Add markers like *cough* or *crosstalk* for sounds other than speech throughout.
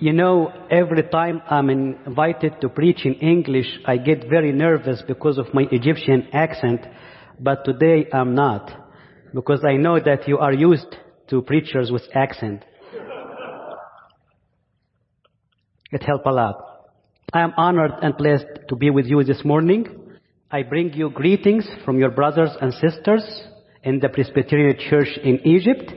You know, every time I'm invited to preach in English, I get very nervous because of my Egyptian accent, but today I'm not, because I know that you are used to preachers with accent. It helps a lot. I am honored and blessed to be with you this morning. I bring you greetings from your brothers and sisters in the Presbyterian Church in Egypt.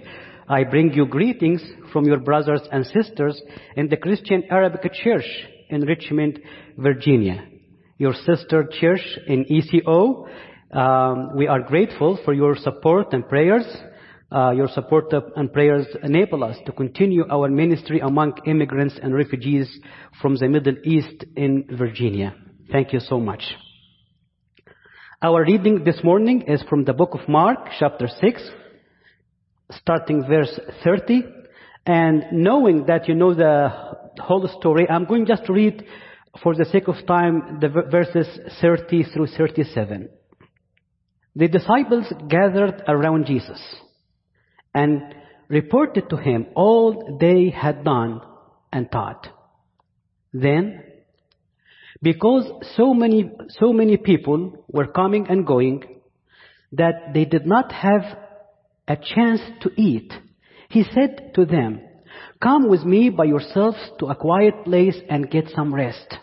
I bring you greetings from your brothers and sisters in the Christian Arabic Church in Richmond, Virginia. Your sister church in ECO. Um, we are grateful for your support and prayers. Uh, your support and prayers enable us to continue our ministry among immigrants and refugees from the Middle East in Virginia. Thank you so much. Our reading this morning is from the book of Mark, chapter 6, starting verse 30. And knowing that you know the whole story, I'm going just to read, for the sake of time, the verses 30 through 37. The disciples gathered around Jesus and reported to him all they had done and taught. Then, because so many, so many people were coming and going that they did not have a chance to eat, he said to them, Come with me by yourselves to a quiet place and get some rest.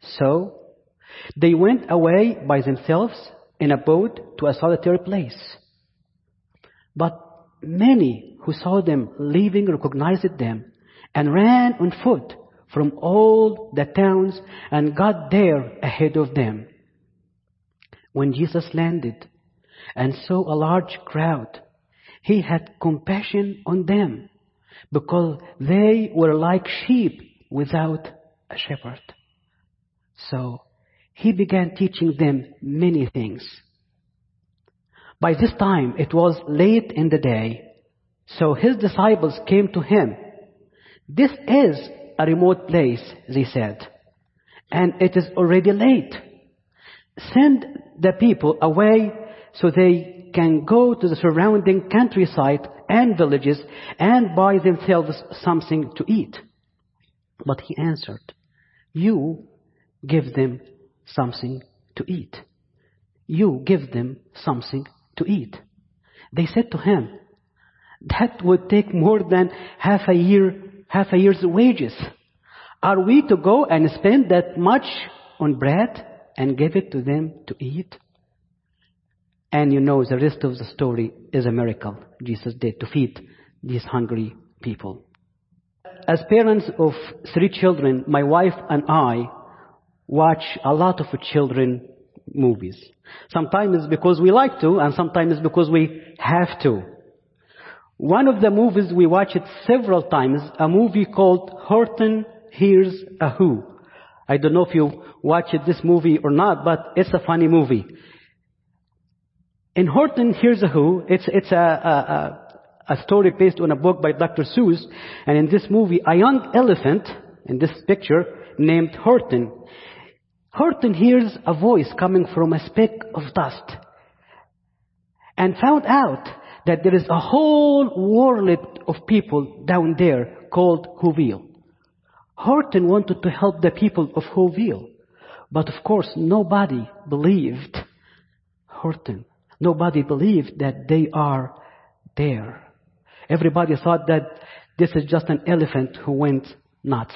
So, they went away by themselves in a boat to a solitary place. But many who saw them leaving recognized them and ran on foot from all the towns and got there ahead of them. When Jesus landed and saw a large crowd, he had compassion on them because they were like sheep without a shepherd. So he began teaching them many things. By this time it was late in the day, so his disciples came to him. This is a remote place, they said, and it is already late. Send the people away so they can go to the surrounding countryside and villages and buy themselves something to eat. But he answered, You give them something to eat. You give them something to eat. They said to him, That would take more than half a year, half a year's wages. Are we to go and spend that much on bread and give it to them to eat? And you know the rest of the story is a miracle Jesus did to feed these hungry people. As parents of three children, my wife and I watch a lot of children movies. Sometimes because we like to, and sometimes because we have to. One of the movies we watched several times, a movie called Horton Hears a Who. I don't know if you watched this movie or not, but it's a funny movie. In Horton Hears a Who, it's, it's a, a, a story based on a book by Dr. Seuss, and in this movie, a young elephant, in this picture, named Horton, Horton hears a voice coming from a speck of dust and found out that there is a whole world of people down there called Whoville. Horton wanted to help the people of Whoville, but of course nobody believed Horton. Nobody believed that they are there. Everybody thought that this is just an elephant who went nuts.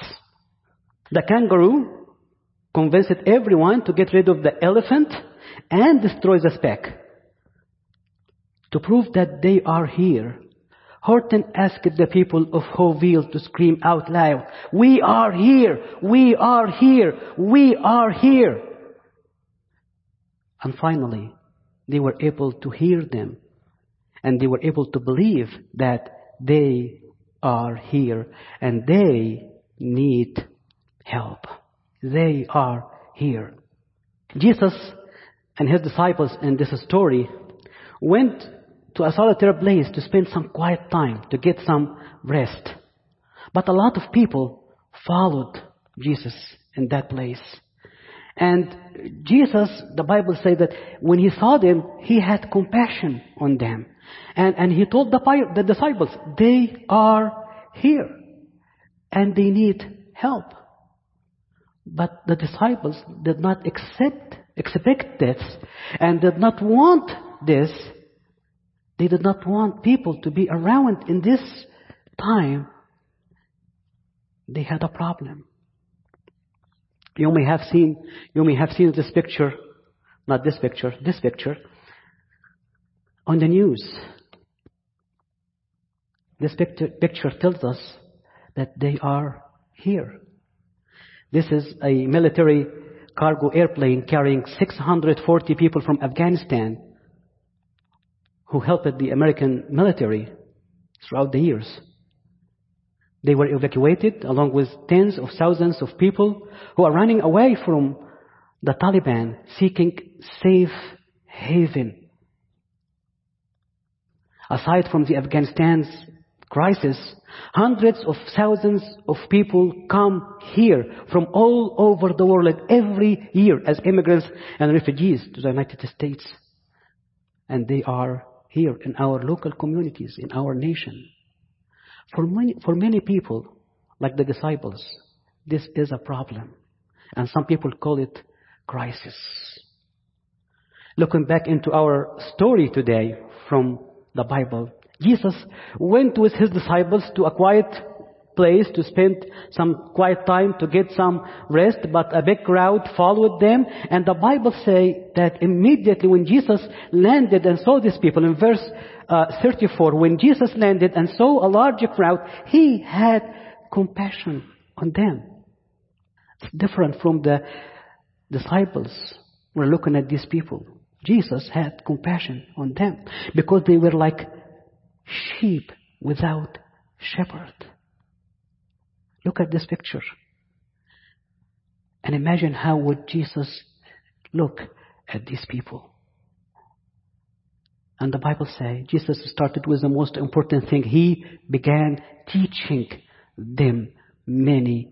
The kangaroo convinced everyone to get rid of the elephant and destroy the speck. To prove that they are here, Horton asked the people of Whoville to scream out loud, We are here! We are here! We are here! And finally, they were able to hear them. And they were able to believe that they are here and they need help. They are here. Jesus and his disciples in this story went to a solitary place to spend some quiet time, to get some rest. But a lot of people followed Jesus in that place. And Jesus, the Bible says that when he saw them, he had compassion on them. And, and he told the, the disciples, they are here. and they need help. But the disciples did not accept, expect this and did not want this. They did not want people to be around in this time. They had a problem. You may have seen, you may have seen this picture, not this picture, this picture, on the news. This picture, picture tells us that they are here. This is a military cargo airplane carrying 640 people from Afghanistan who helped the American military throughout the years. They were evacuated along with tens of thousands of people who are running away from the Taliban seeking safe haven. Aside from the Afghanistan's crisis, hundreds of thousands of people come here from all over the world every year as immigrants and refugees to the United States. And they are here in our local communities, in our nation. For many, for many people, like the disciples, this is a problem. And some people call it crisis. Looking back into our story today from the Bible, Jesus went with his disciples to a quiet place to spend some quiet time to get some rest, but a big crowd followed them. And the Bible say that immediately when Jesus landed and saw these people, in verse uh, 34, when Jesus landed and saw a large crowd, he had compassion on them. It's different from the disciples. We're looking at these people. Jesus had compassion on them because they were like sheep without shepherd. Look at this picture. And imagine how would Jesus look at these people. And the Bible says Jesus started with the most important thing. He began teaching them many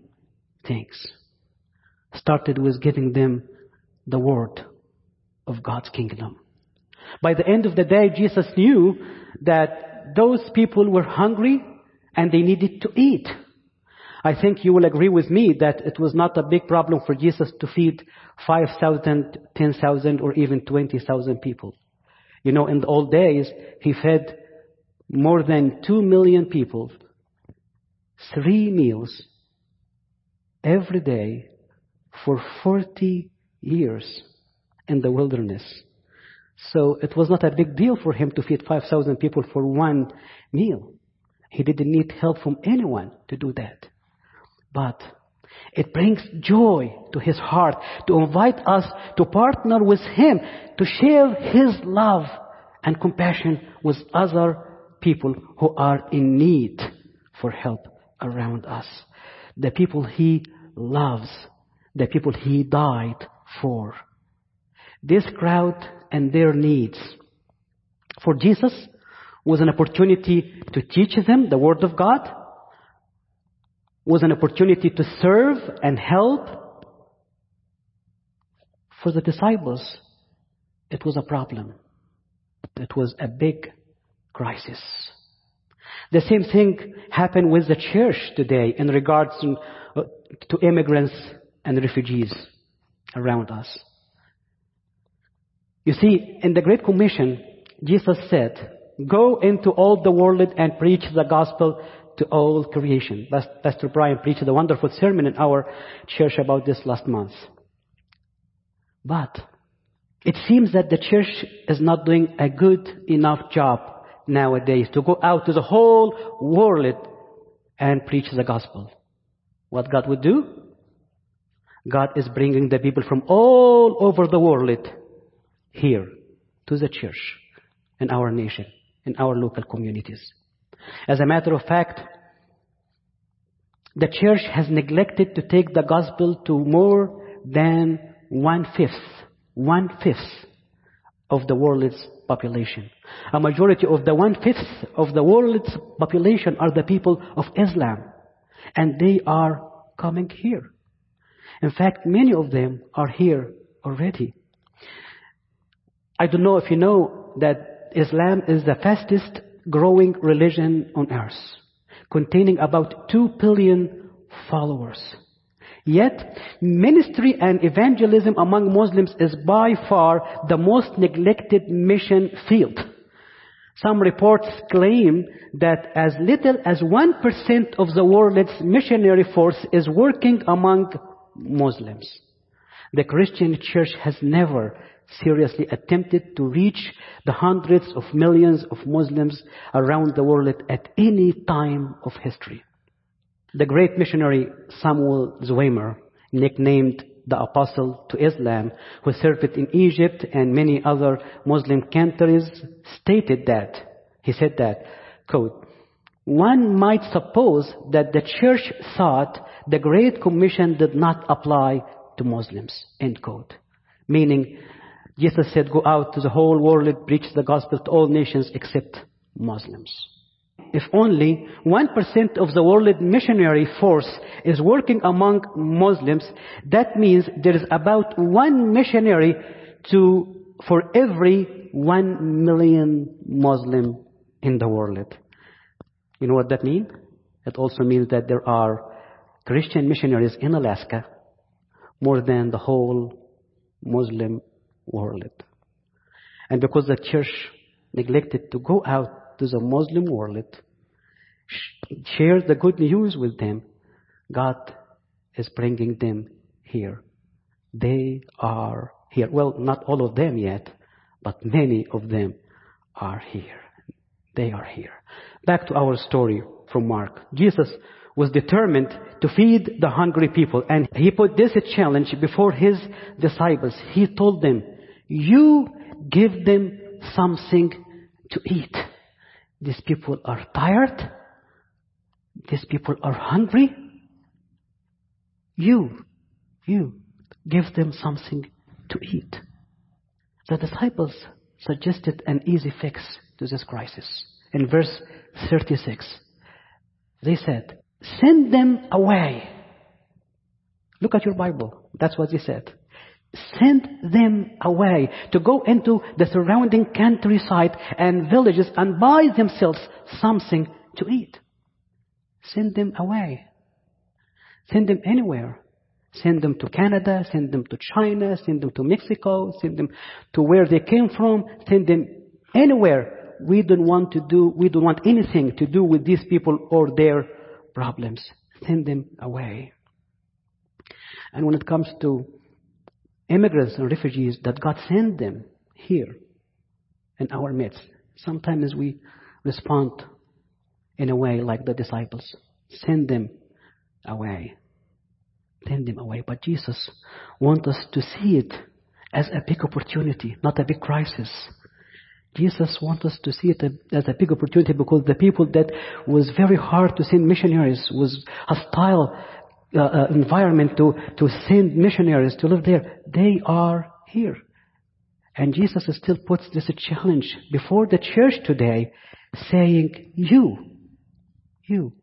things. Started with giving them the word of God's kingdom. By the end of the day, Jesus knew that those people were hungry and they needed to eat. I think you will agree with me that it was not a big problem for Jesus to feed 5,000, 10,000, or even 20,000 people. You know, in the old days, he fed more than 2 million people, three meals every day for 40 years in the wilderness. So it was not a big deal for him to feed 5,000 people for one meal. He didn't need help from anyone to do that. But it brings joy to his heart to invite us to partner with him to share his love and compassion with other people who are in need for help around us. The people he loves, the people he died for. This crowd and their needs for Jesus was an opportunity to teach them the Word of God, was an opportunity to serve and help. For the disciples, it was a problem. It was a big crisis. The same thing happened with the church today in regards to, uh, to immigrants and refugees around us. You see, in the Great Commission, Jesus said, Go into all the world and preach the gospel to all creation. Pastor Brian preached a wonderful sermon in our church about this last month. But it seems that the church is not doing a good enough job nowadays to go out to the whole world and preach the gospel. What God would do? God is bringing the people from all over the world here to the church in our nation, in our local communities. As a matter of fact, the church has neglected to take the gospel to more than one fifth, one fifth of the world's population. A majority of the one fifth of the world's population are the people of Islam. And they are coming here. In fact, many of them are here already. I don't know if you know that Islam is the fastest growing religion on earth, containing about 2 billion followers. Yet, ministry and evangelism among Muslims is by far the most neglected mission field. Some reports claim that as little as 1% of the world's missionary force is working among Muslims. The Christian church has never seriously attempted to reach the hundreds of millions of Muslims around the world at any time of history. The great missionary Samuel Zwemer, nicknamed the apostle to Islam, who served in Egypt and many other Muslim countries, stated that, he said that, quote, one might suppose that the church thought the Great Commission did not apply to Muslims, end quote. Meaning, Jesus said, go out to the whole world, and preach the gospel to all nations except Muslims. If only 1% of the world missionary force is working among Muslims, that means there is about one missionary to, for every one million Muslim in the world. You know what that means? It also means that there are Christian missionaries in Alaska more than the whole Muslim world. And because the church neglected to go out to the Muslim world, share the good news with them, God is bringing them here. They are here. Well, not all of them yet, but many of them are here. They are here. Back to our story from Mark. Jesus was determined to feed the hungry people and he put this challenge before his disciples. He told them, you give them something to eat. These people are tired. These people are hungry. You, you give them something to eat. The disciples suggested an easy fix to this crisis. In verse 36, they said, send them away. Look at your Bible. That's what they said. Send them away to go into the surrounding countryside and villages and buy themselves something to eat. Send them away. Send them anywhere. Send them to Canada, send them to China, send them to Mexico, send them to where they came from, send them anywhere. We don't want to do, we don't want anything to do with these people or their problems. Send them away. And when it comes to immigrants and refugees, that God sent them here in our midst, sometimes we respond in a way like the disciples. Send them away. Send them away. But Jesus wants us to see it as a big opportunity, not a big crisis. Jesus wants us to see it as a big opportunity because the people that was very hard to send missionaries was hostile uh, uh, environment to, to send missionaries to live there. They are here. And Jesus still puts this challenge before the church today saying, you, you,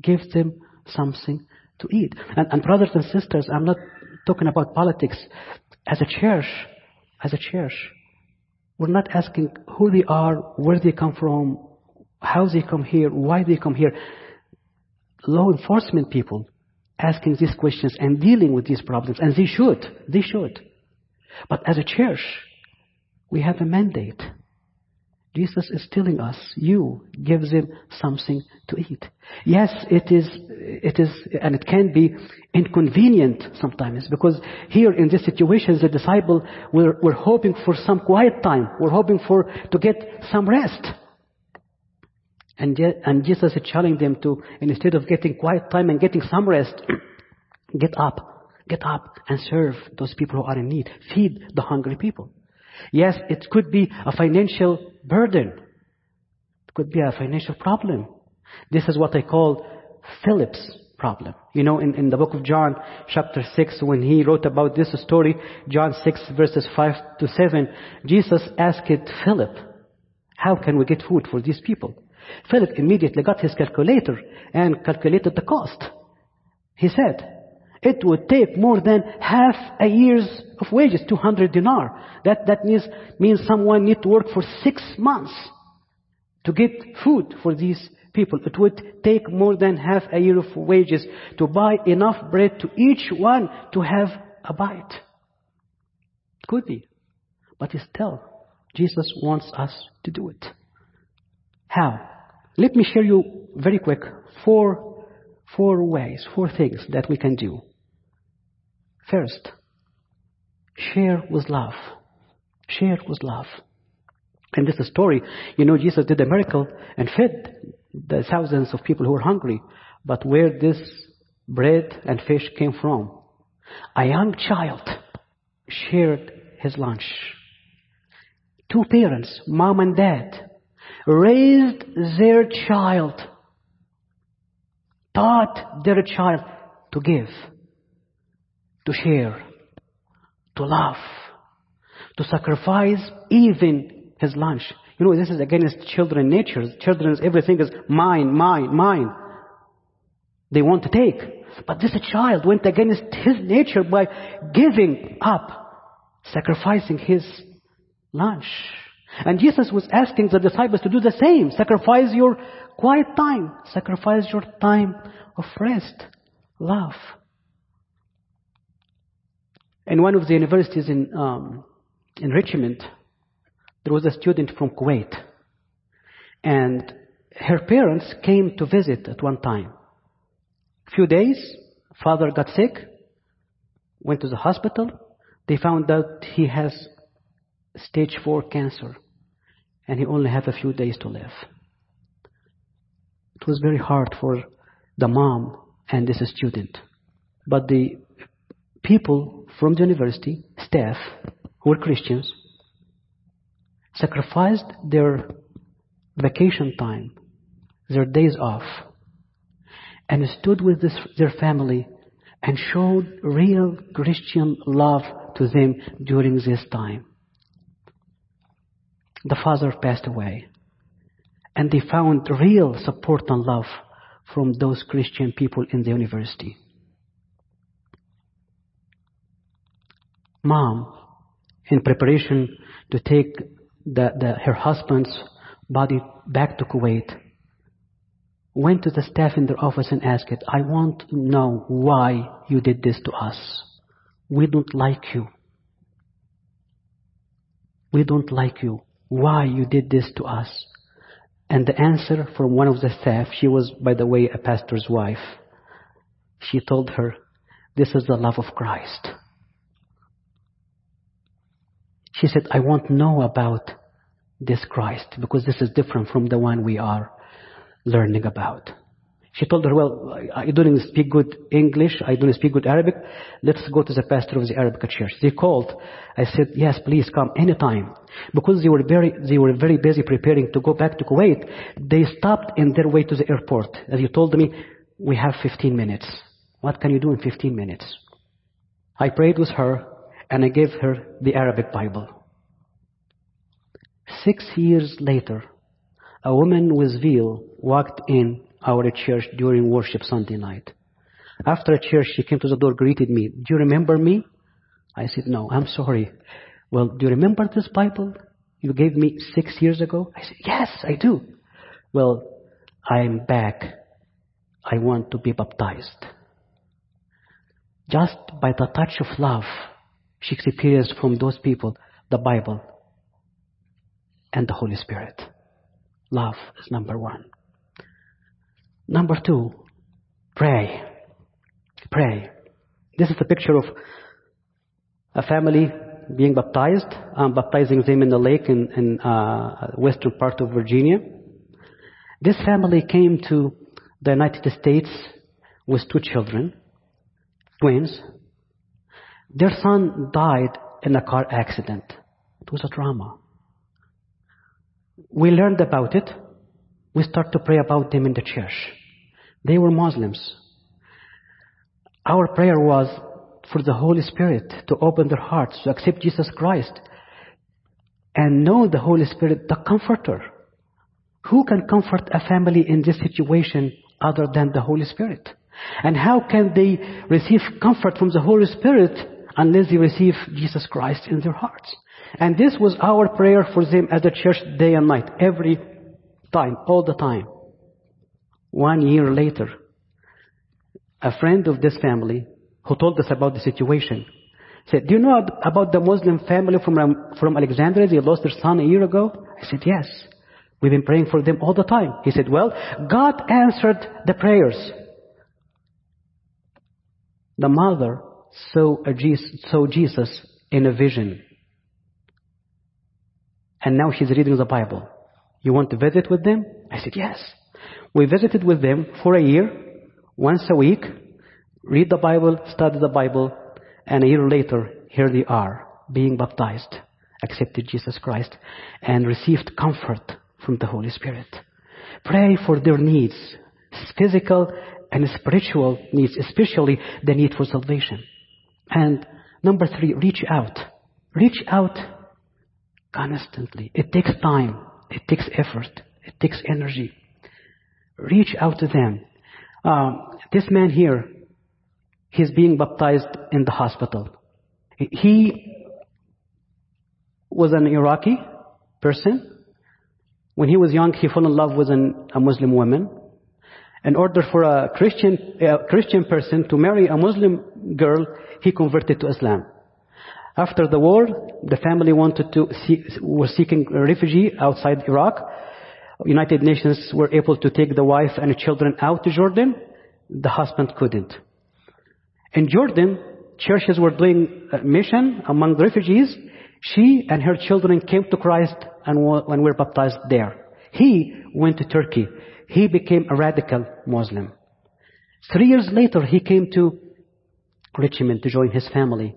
give them something to eat. And, and brothers and sisters, I'm not talking about politics. As a church, as a church, we're not asking who they are, where they come from, how they come here, why they come here. Law enforcement people asking these questions and dealing with these problems, and they should. They should. But as a church, we have a mandate. Jesus is telling us, you give them something to eat. Yes, it is, it is, and it can be inconvenient sometimes because here in this situation, the disciple were, were hoping for some quiet time. We're hoping for, to get some rest. And, and Jesus is challenging them to, instead of getting quiet time and getting some rest, *clears throat* get up, get up and serve those people who are in need. Feed the hungry people. Yes, it could be a financial burden. It could be a financial problem. This is what I call Philip's problem. You know, in, in the book of John, chapter 6, when he wrote about this story, John 6 verses 5 to 7, Jesus asked Philip, how can we get food for these people? Philip immediately got his calculator and calculated the cost. He said, it would take more than half a year's of wages, 200 dinar. That, that means, means someone need to work for six months to get food for these people. It would take more than half a year of wages to buy enough bread to each one to have a bite. Could be. But still, Jesus wants us to do it. How? Let me share you very quick four, four ways, four things that we can do. First, share with love. Share with love. And this is a story, you know, Jesus did a miracle and fed the thousands of people who were hungry. But where this bread and fish came from? A young child shared his lunch. Two parents, mom and dad, raised their child, taught their child to give, to share, to love, to sacrifice even his lunch. You know, this is against children nature. Children's everything is mine, mine, mine. They want to take. But this child went against his nature by giving up, sacrificing his lunch. And Jesus was asking the disciples to do the same. Sacrifice your quiet time. Sacrifice your time of rest, love. In one of the universities in, um, in Richmond, there was a student from Kuwait. And her parents came to visit at one time. A few days, father got sick, went to the hospital. They found out he has stage 4 cancer and he only had a few days to live. It was very hard for the mom and this student. But the people from the university, staff, who were Christians, sacrificed their vacation time, their days off, and stood with this, their family and showed real Christian love to them during this time the father passed away. And they found real support and love from those Christian people in the university. Mom, in preparation to take the, the, her husband's body back to Kuwait, went to the staff in their office and asked it, I want to know why you did this to us. We don't like you. We don't like you why you did this to us. And the answer from one of the staff, she was, by the way, a pastor's wife. She told her, this is the love of Christ. She said, I want to know about this Christ because this is different from the one we are learning about. She told her, well, I don't speak good English. I don't speak good Arabic. Let's go to the pastor of the Arabic church. They called. I said, yes, please come anytime. Because they were very, they were very busy preparing to go back to Kuwait, they stopped in their way to the airport. As you told me, we have 15 minutes. What can you do in 15 minutes? I prayed with her and I gave her the Arabic Bible. Six years later, a woman with veil walked in our church during worship Sunday night. After church, she came to the door, greeted me. Do you remember me? I said, no, I'm sorry. Well, do you remember this Bible you gave me six years ago? I said, yes, I do. Well, I'm back. I want to be baptized. Just by the touch of love, she experienced from those people the Bible and the Holy Spirit. Love is number one. Number two, pray. Pray. This is a picture of a family being baptized. I'm baptizing them in the lake in, in uh, western part of Virginia. This family came to the United States with two children, twins. Their son died in a car accident. It was a drama. We learned about it we start to pray about them in the church. They were Muslims. Our prayer was for the Holy Spirit to open their hearts to accept Jesus Christ and know the Holy Spirit, the Comforter. Who can comfort a family in this situation other than the Holy Spirit? And how can they receive comfort from the Holy Spirit unless they receive Jesus Christ in their hearts? And this was our prayer for them as a church day and night, every time, all the time. One year later, a friend of this family who told us about the situation said, do you know about the Muslim family from, um, from Alexandria? They lost their son a year ago. I said, yes. We've been praying for them all the time. He said, well, God answered the prayers. The mother saw, Jesus, saw Jesus in a vision. And now she's reading the Bible. You want to visit with them? I said, yes. We visited with them for a year, once a week, read the Bible, study the Bible, and a year later, here they are, being baptized, accepted Jesus Christ, and received comfort from the Holy Spirit. Pray for their needs, physical and spiritual needs, especially the need for salvation. And number three, reach out. Reach out constantly. It takes time. It takes effort. It takes energy. Reach out to them. Um, this man here, he's being baptized in the hospital. He was an Iraqi person. When he was young, he fell in love with an, a Muslim woman. In order for a Christian, a Christian person to marry a Muslim girl, he converted to Islam. After the war, the family wanted to see, were seeking refugee outside Iraq. United Nations were able to take the wife and children out to Jordan. The husband couldn't. In Jordan, churches were doing mission among the refugees. She and her children came to Christ and were baptized there. He went to Turkey. He became a radical Muslim. Three years later, he came to Richmond to join his family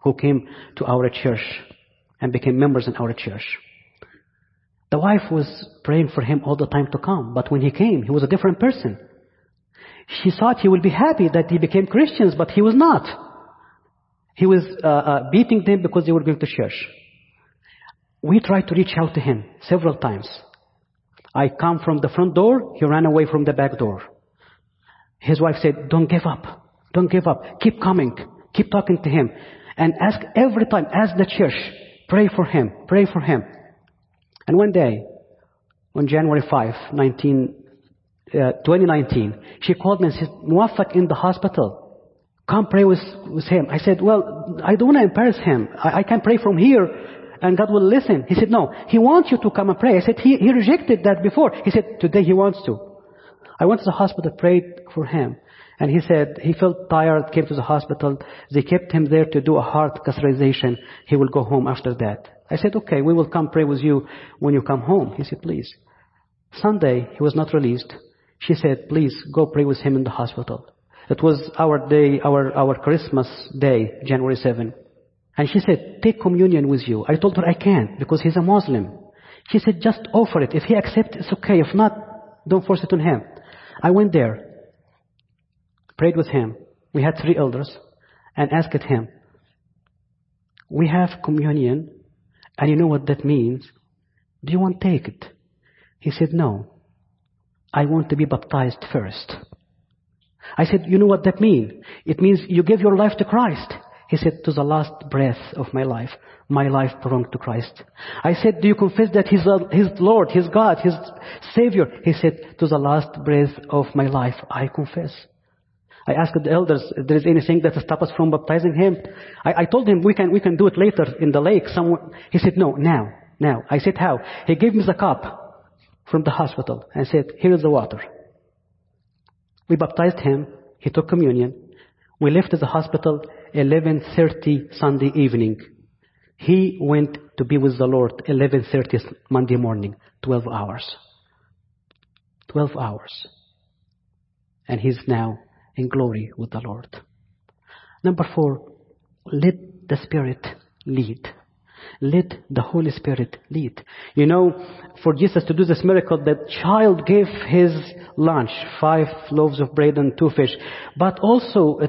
who came to our church and became members in our church. The wife was praying for him all the time to come, but when he came, he was a different person. She thought he would be happy that he became Christians, but he was not. He was uh, uh, beating them because they were going to church. We tried to reach out to him several times. I come from the front door, he ran away from the back door. His wife said, don't give up. Don't give up. Keep coming. Keep talking to him and ask every time, ask the church, pray for him, pray for him. And one day, on January 5, 19, uh, 2019, she called me and said, Muwafaq in the hospital. Come pray with, with him. I said, well, I don't want to embarrass him. I, I can pray from here and God will listen. He said, no, he wants you to come and pray. I said, he, he rejected that before. He said, today he wants to. I went to the hospital, prayed for him. And he said he felt tired, came to the hospital. They kept him there to do a heart catheterization. He will go home after that. I said, okay, we will come pray with you when you come home. He said, please. Sunday, he was not released. She said, please go pray with him in the hospital. It was our day, our, our Christmas day, January 7. And she said, take communion with you. I told her I can't because he's a Muslim. She said, just offer it. If he accepts, it's okay. If not, don't force it on him. I went there prayed with him. We had three elders and asked him, we have communion and you know what that means. Do you want to take it? He said, no. I want to be baptized first. I said, you know what that means? It means you give your life to Christ. He said, to the last breath of my life, my life belonged to Christ. I said, do you confess that He's, uh, His Lord, His God, His Savior? He said, to the last breath of my life, I confess. I asked the elders if there is anything that stops us from baptizing him. I, I told him we can, we can do it later in the lake. Somewhere. He said, no, now, now. I said, how? He gave me the cup from the hospital and said, here is the water. We baptized him. He took communion. We left the hospital 11.30 Sunday evening. He went to be with the Lord 11.30 Monday morning, 12 hours. 12 hours. And he's now in glory with the Lord. Number four, let the Spirit lead. Let the Holy Spirit lead. You know, for Jesus to do this miracle, the child gave his lunch, five loaves of bread and two fish. But also, uh,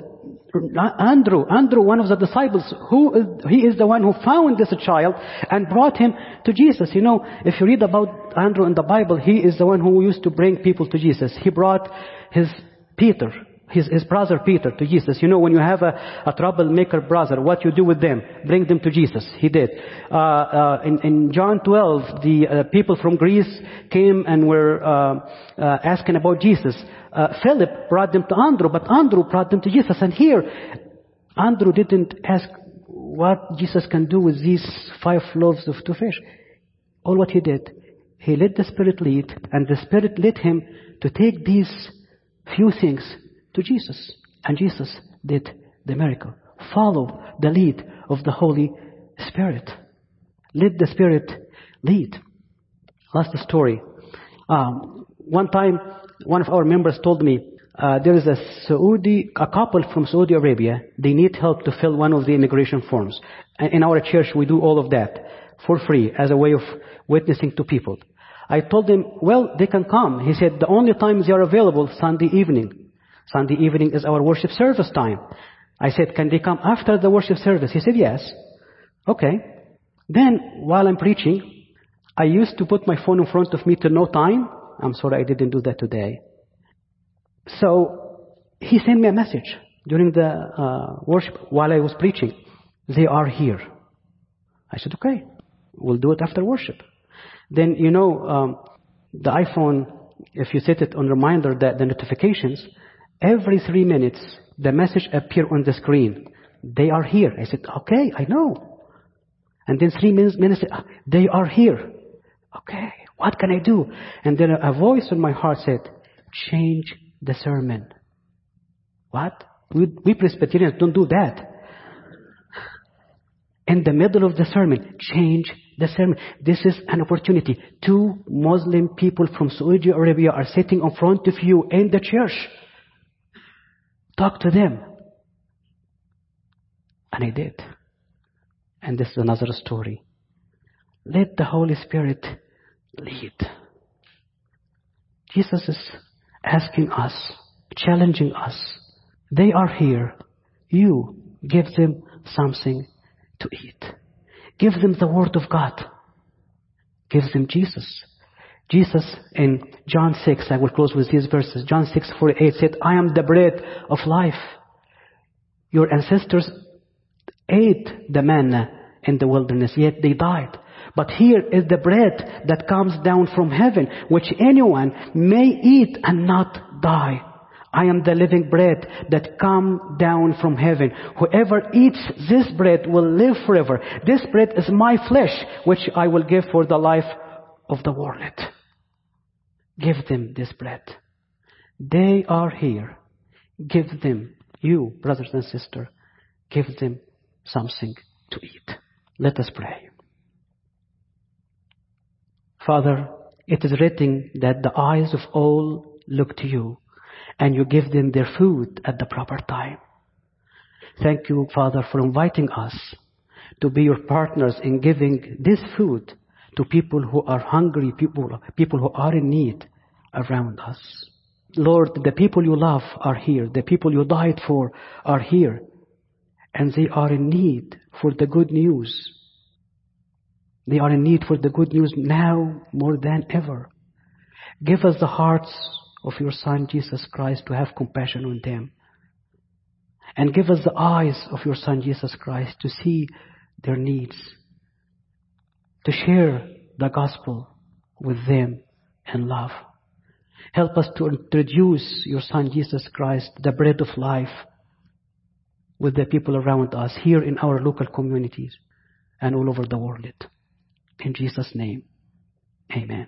Andrew, Andrew, one of the disciples, who he is the one who found this child and brought him to Jesus. You know, if you read about Andrew in the Bible, he is the one who used to bring people to Jesus. He brought his Peter, his, his brother Peter to Jesus. You know, when you have a, a troublemaker brother, what you do with them? Bring them to Jesus. He did. Uh, uh, in, in, John 12, the uh, people from Greece came and were uh, uh, asking about Jesus. Uh, Philip brought them to Andrew, but Andrew brought them to Jesus. And here, Andrew didn't ask what Jesus can do with these five loaves of two fish. All what he did, he let the Spirit lead, and the Spirit led him to take these few things to Jesus. And Jesus did the miracle. Follow the lead of the Holy Spirit. Let the Spirit lead. Last story. Um, one time, one of our members told me uh, there is a Saudi, a couple from Saudi Arabia. They need help to fill one of the immigration forms. In our church, we do all of that for free as a way of witnessing to people. I told him, well, they can come. He said, the only time they are available, Sunday evening. Sunday evening is our worship service time. I said, can they come after the worship service? He said, yes. Okay. Then, while I'm preaching, I used to put my phone in front of me to know time. I'm sorry I didn't do that today. So, he sent me a message during the uh, worship while I was preaching. They are here. I said, okay, we'll do it after worship. Then, you know, um, the iPhone, if you set it on reminder that the notifications, every three minutes, the message appear on the screen. They are here. I said, okay, I know. And then three minutes, minutes they are here. Okay, what can I do? And then a voice in my heart said, change the sermon. What? We, we Presbyterians don't do that. In the middle of the sermon, change the sermon. This is an opportunity. Two Muslim people from Saudi Arabia are sitting in front of you in the church. Talk to them. And I did. And this is another story. Let the Holy Spirit lead. Jesus is asking us, challenging us. They are here. You give them something to eat. Give them the Word of God. Give them Jesus. Jesus in John 6, I will close with these verses. John 6, 48 said, I am the bread of life. Your ancestors ate the manna in the wilderness, yet they died. But here is the bread that comes down from heaven, which anyone may eat and not die. I am the living bread that come down from heaven. Whoever eats this bread will live forever. This bread is my flesh, which I will give for the life of the world. Give them this bread. They are here. Give them, you, brothers and sisters, give them something to eat. Let us pray. Father, it is written that the eyes of all look to you and you give them their food at the proper time. Thank you, Father, for inviting us to be your partners in giving this food to people who are hungry, people, people who are in need around us. Lord, the people you love are here. The people you died for are here. And they are in need for the good news. They are in need for the good news now more than ever. Give us the hearts of your Son Jesus Christ to have compassion on them. And give us the eyes of your Son Jesus Christ to see their needs, to share the gospel with them in love. Help us to introduce your Son Jesus Christ, the bread of life, with the people around us here in our local communities and all over the world. In Jesus' name, amen.